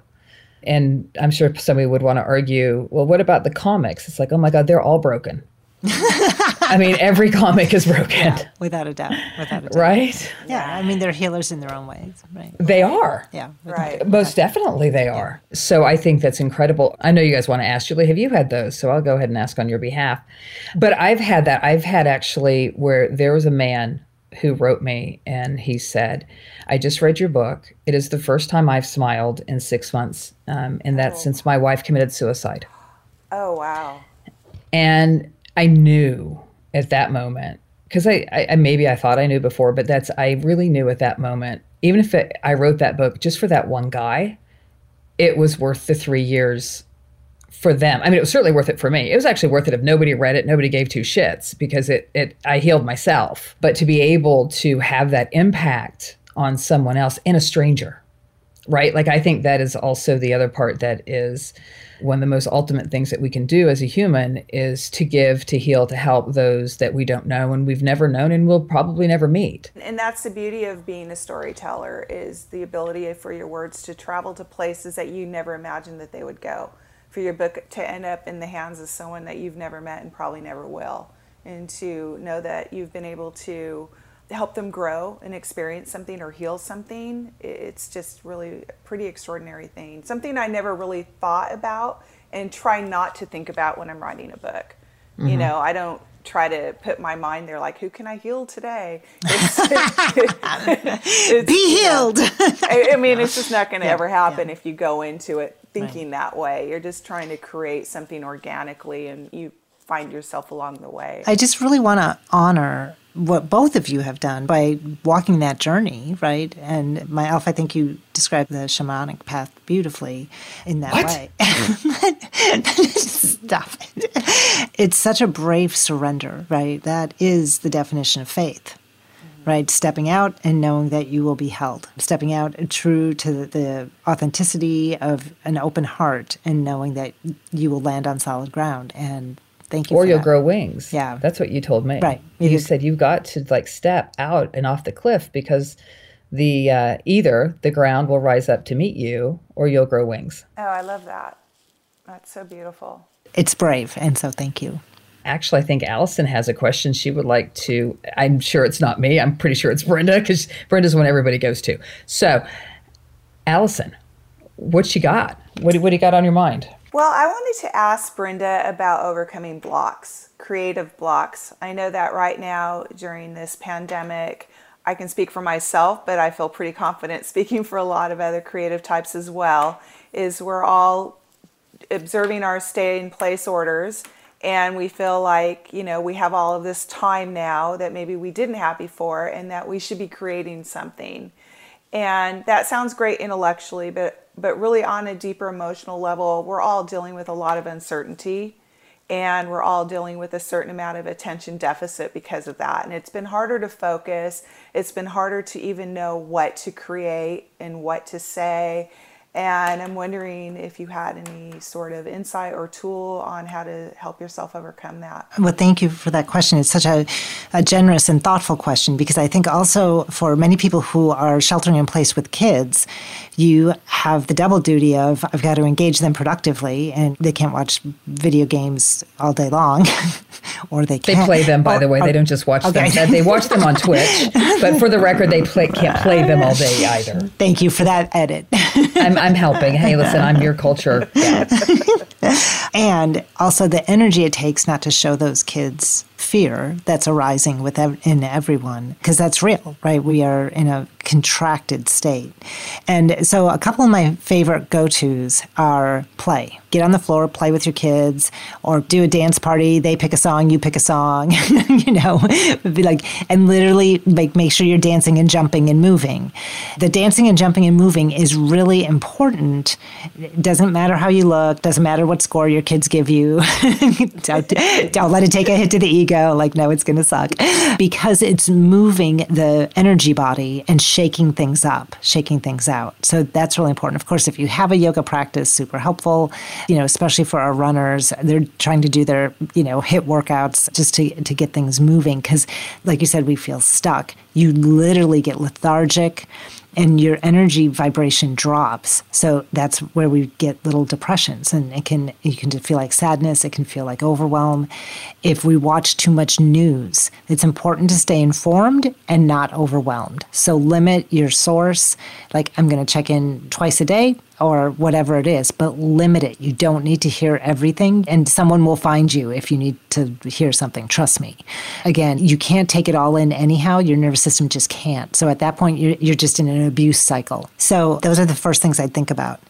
And I'm sure somebody would want to argue, well, what about the comics? It's like, oh my God, they're all broken. I mean, every comic is broken, Without a doubt. Without a doubt. right? Yeah. I mean, they're healers in their own ways, right? They are. Yeah. Right. Most definitely they are. So I think that's incredible. I know you guys want to ask Julie, have you had those? So I'll go ahead and ask on your behalf. But I've had that. I've had actually where there was a man who wrote me and he said, I just read your book. It is the first time I've smiled in six months. Um, and that's since my wife committed suicide. Oh wow. And I knew at that moment because I, I, I maybe I thought I knew before, but that's I really knew at that moment. Even if it, I wrote that book just for that one guy, it was worth the three years for them. I mean, it was certainly worth it for me. It was actually worth it if nobody read it, nobody gave two shits because it it I healed myself. But to be able to have that impact on someone else and a stranger, right? Like I think that is also the other part that is one of the most ultimate things that we can do as a human is to give, to heal, to help those that we don't know and we've never known and will probably never meet. And that's the beauty of being a storyteller is the ability for your words to travel to places that you never imagined that they would go. For your book to end up in the hands of someone that you've never met and probably never will. And to know that you've been able to help them grow and experience something or heal something, it's just really a pretty extraordinary thing. Something I never really thought about and try not to think about when I'm writing a book. You mm-hmm. know, I don't try to put my mind there like who can i heal today it's, it's, be healed you know, I, I, mean it's just not going to yeah, ever happen yeah. if you go into it thinking right. that way you're just trying to create something organically and you find yourself along the way i just really want to honor what both of you have done by walking that journey, right? And my Alf, I think you described the shamanic path beautifully in that what? way. Stop it. It's such a brave surrender, right? That is the definition of faith. Right, stepping out and knowing that you will be held. Stepping out true to the, the authenticity of an open heart and knowing that you will land on solid ground. And Thank you. Or you'll that. grow wings. Yeah. That's what you told me. Right. You, you said you've got to like step out and off the cliff because the uh, either the ground will rise up to meet you or you'll grow wings. Oh, I love that. That's so beautiful. It's brave. And so thank you. Actually, I think Alyson has a question she would like to. I'm sure it's not me. I'm pretty sure it's Brenda because Brenda's one everybody goes to. So, Alyson, what you got? What, what do you got on your mind? Well, I wanted to ask Brenda about overcoming blocks, creative blocks. I know that right now during this pandemic, I can speak for myself, but I feel pretty confident speaking for a lot of other creative types as well. Is we're all observing our stay in place orders and we feel like, you know, we have all of this time now that maybe we didn't have before and that we should be creating something. And that sounds great intellectually, but but really on a deeper emotional level, we're all dealing with a lot of uncertainty and we're all dealing with a certain amount of attention deficit because of that. And it's been harder to focus, it's been harder to even know what to create and what to say and I'm wondering if you had any sort of insight or tool on how to help yourself overcome that. Well, thank you for that question. It's such a, a generous and thoughtful question because I think also for many people who are sheltering in place with kids, you have the double duty of I've got to engage them productively and they can't watch video games all day long. or they can't. They play them, by or, the way. Or, they oh, don't just watch okay. them. They watch them on Twitch, but for the record, they play, can't play them all day either. Thank you for that edit. I'm, I'm helping. Hey, listen, I'm your culture. and also the energy it takes not to show those kids fear that's arising within everyone because that's real right? We are in a contracted state. And so a couple of my favorite go-to's are play. Get on the floor play with your kids or do a dance party. They pick a song you pick a song you know? Be like and literally make make sure you're dancing and jumping and moving. The dancing and jumping and moving is really important. It doesn't matter how you look doesn't matter what score your kids give you. Don't, don't let it take a hit to the ego go. Like, no, it's going to suck. Because it's moving the energy body and shaking things up, shaking things out. So that's really important. Of course, if you have a yoga practice, super helpful, you know, especially for our runners. They're trying to do their, you know, HIIT workouts just to, to get things moving. Because, like you said, we feel stuck. You literally get lethargic and your energy vibration drops. So that's where we get little depressions and it can you can feel like sadness, it can feel like overwhelm. If we watch too much news, it's important to stay informed and not overwhelmed. So limit your source. Like I'm going to check in twice a day or whatever it is, but limit it. You don't need to hear everything, and someone will find you if you need to hear something. Trust me. Again, you can't take it all in anyhow. Your nervous system just can't. So at that point, you're, you're just in an abuse cycle. So those are the first things I'd think about.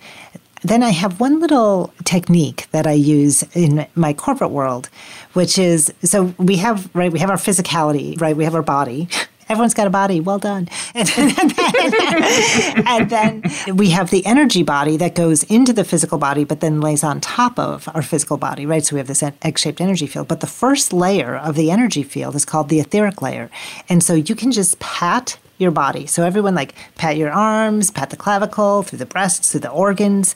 Then I have one little technique that I use in my corporate world, which is so we have right we have our physicality, right? We have our body, everyone's got a body. Well done. And then, and then, we have the energy body that goes into the physical body, but then lays on top of our physical body, right? So we have this egg shaped energy field. But the first layer of the energy field is called the etheric layer. And so you can just pat your body. So everyone like pat your arms, pat the clavicle, through the breasts, through the organs.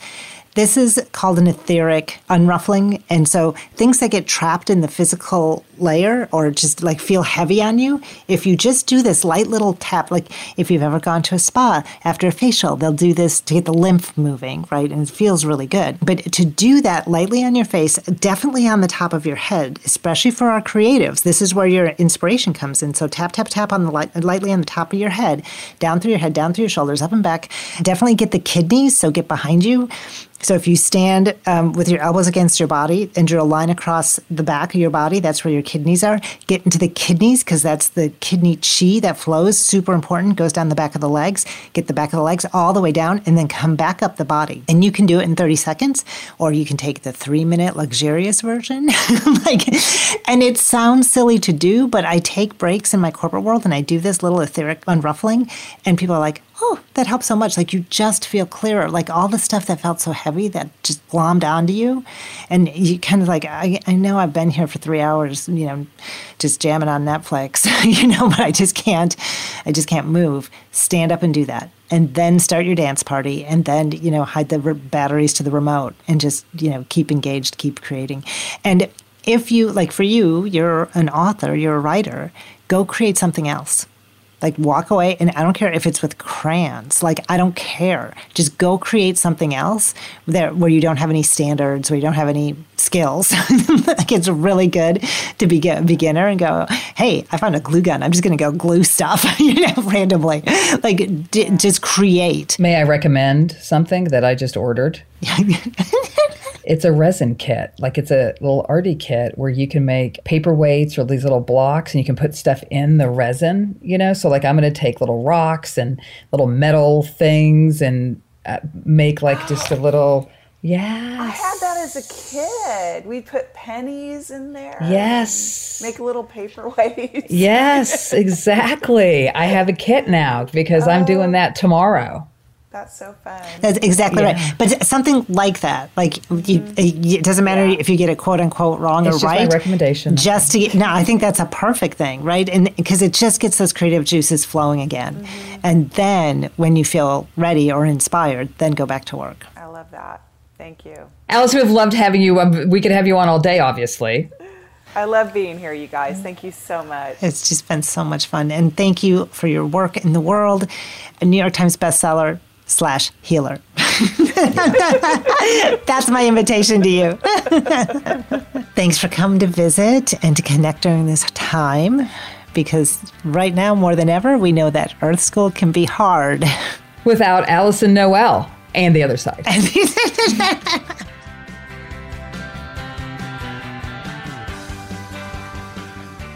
This is called an etheric unruffling. And so things that get trapped in the physical layer or just like feel heavy on you, if you just do this light little tap, like if you've ever gone to a spa after a facial, they'll do this to get the lymph moving, right? And it feels really good. But to do that lightly on your face, definitely on the top of your head, especially for our creatives, this is where your inspiration comes in. So tap, tap, tap on the light, lightly on the top of your head, down through your head, down through your shoulders, up and back. Definitely get the kidneys, so get behind you So if you stand um, with your elbows against your body and draw a line across the back of your body, that's where your kidneys are. Get into the kidneys because that's the kidney chi that flows. Super important. Goes down the back of the legs. Get the back of the legs all the way down and then come back up the body. And you can do it in 30 seconds, or you can take the three minute luxurious version. like, and it sounds silly to do, but I take breaks in my corporate world and I do this little etheric unruffling, and people are like, oh, that helps so much. Like you just feel clearer. Like all the stuff that felt so heavy that just glommed onto you. And you kind of like, I, I know I've been here for three hours, you know, just jamming on Netflix, you know, but I just can't, I just can't move. Stand up and do that. And then start your dance party and then, you know, hide the re- batteries to the remote and just, you know, keep engaged, keep creating. And if you, like for you, you're an author, you're a writer, go create something else like walk away and I don't care if it's with crayons. Like I don't care. Just go create something else there where you don't have any standards, where you don't have any skills. like it's really good to be a beginner and go, "Hey, I found a glue gun. I'm just going to go glue stuff, you know, randomly." Like d- just create. May I recommend something that I just ordered? It's a resin kit. Like it's a little arty kit where you can make paperweights or these little blocks and you can put stuff in the resin, you know? So, like, I'm going to take little rocks and little metal things and uh, make like just a little. Yeah. I had that as a kid. We put pennies in there. Yes. Make little paperweights. Yes, exactly. I have a kit now because oh. I'm doing that tomorrow. That's so fun. That's exactly yeah. right. But something like that, like mm-hmm. you, it doesn't matter yeah. if you get it quote unquote wrong it's or right. recommendation. Just to get, no, I think that's a perfect thing, right? And because it just gets those creative juices flowing again, mm-hmm. and then when you feel ready or inspired, then go back to work. I love that. Thank you, Alice. We've loved having you. Um, we could have you on all day, obviously. I love being here, you guys. Thank you so much. It's just been so much fun. And thank you for your work in the world. A New York Times bestseller, slash healer. That's my invitation to you. Thanks for coming to visit and to connect during this time because right now, more than ever, we know that Earth School can be hard. Without Alyson Noël and the other side.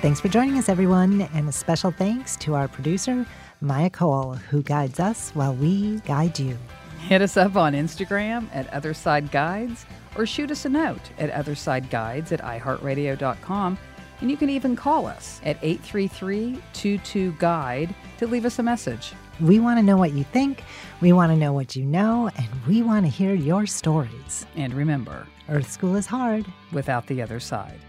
Thanks for joining us, everyone, and a special thanks to our producer, Maya Cole, who guides us while we guide you. Hit us up on Instagram at Otherside Guides or shoot us a note at OthersideGuides at iHeartRadio.com. And you can even call us at 833 22 Guide to leave us a message. We want to know what you think, we want to know what you know, and we want to hear your stories. And remember, Earth School is hard without the other side.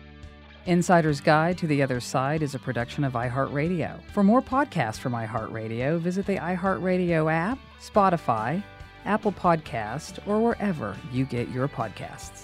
Insider's Guide to the Other Side is a production of iHeartRadio. For more podcasts from iHeartRadio, visit the iHeartRadio app, Spotify, Apple Podcast, or wherever you get your podcasts.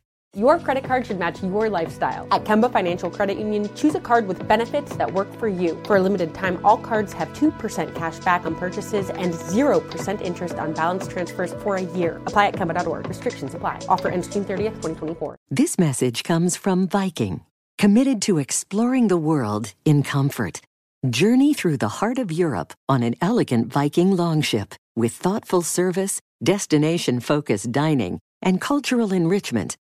Your credit card should match your lifestyle. At Kemba Financial Credit Union, choose a card with benefits that work for you. For a limited time, all cards have 2% cash back on purchases and 0% interest on balance transfers for a year. Apply at Kemba.org. Restrictions apply. Offer ends June 30th, 2024. This message comes from Viking, committed to exploring the world in comfort. Journey through the heart of Europe on an elegant Viking longship with thoughtful service, destination focused dining, and cultural enrichment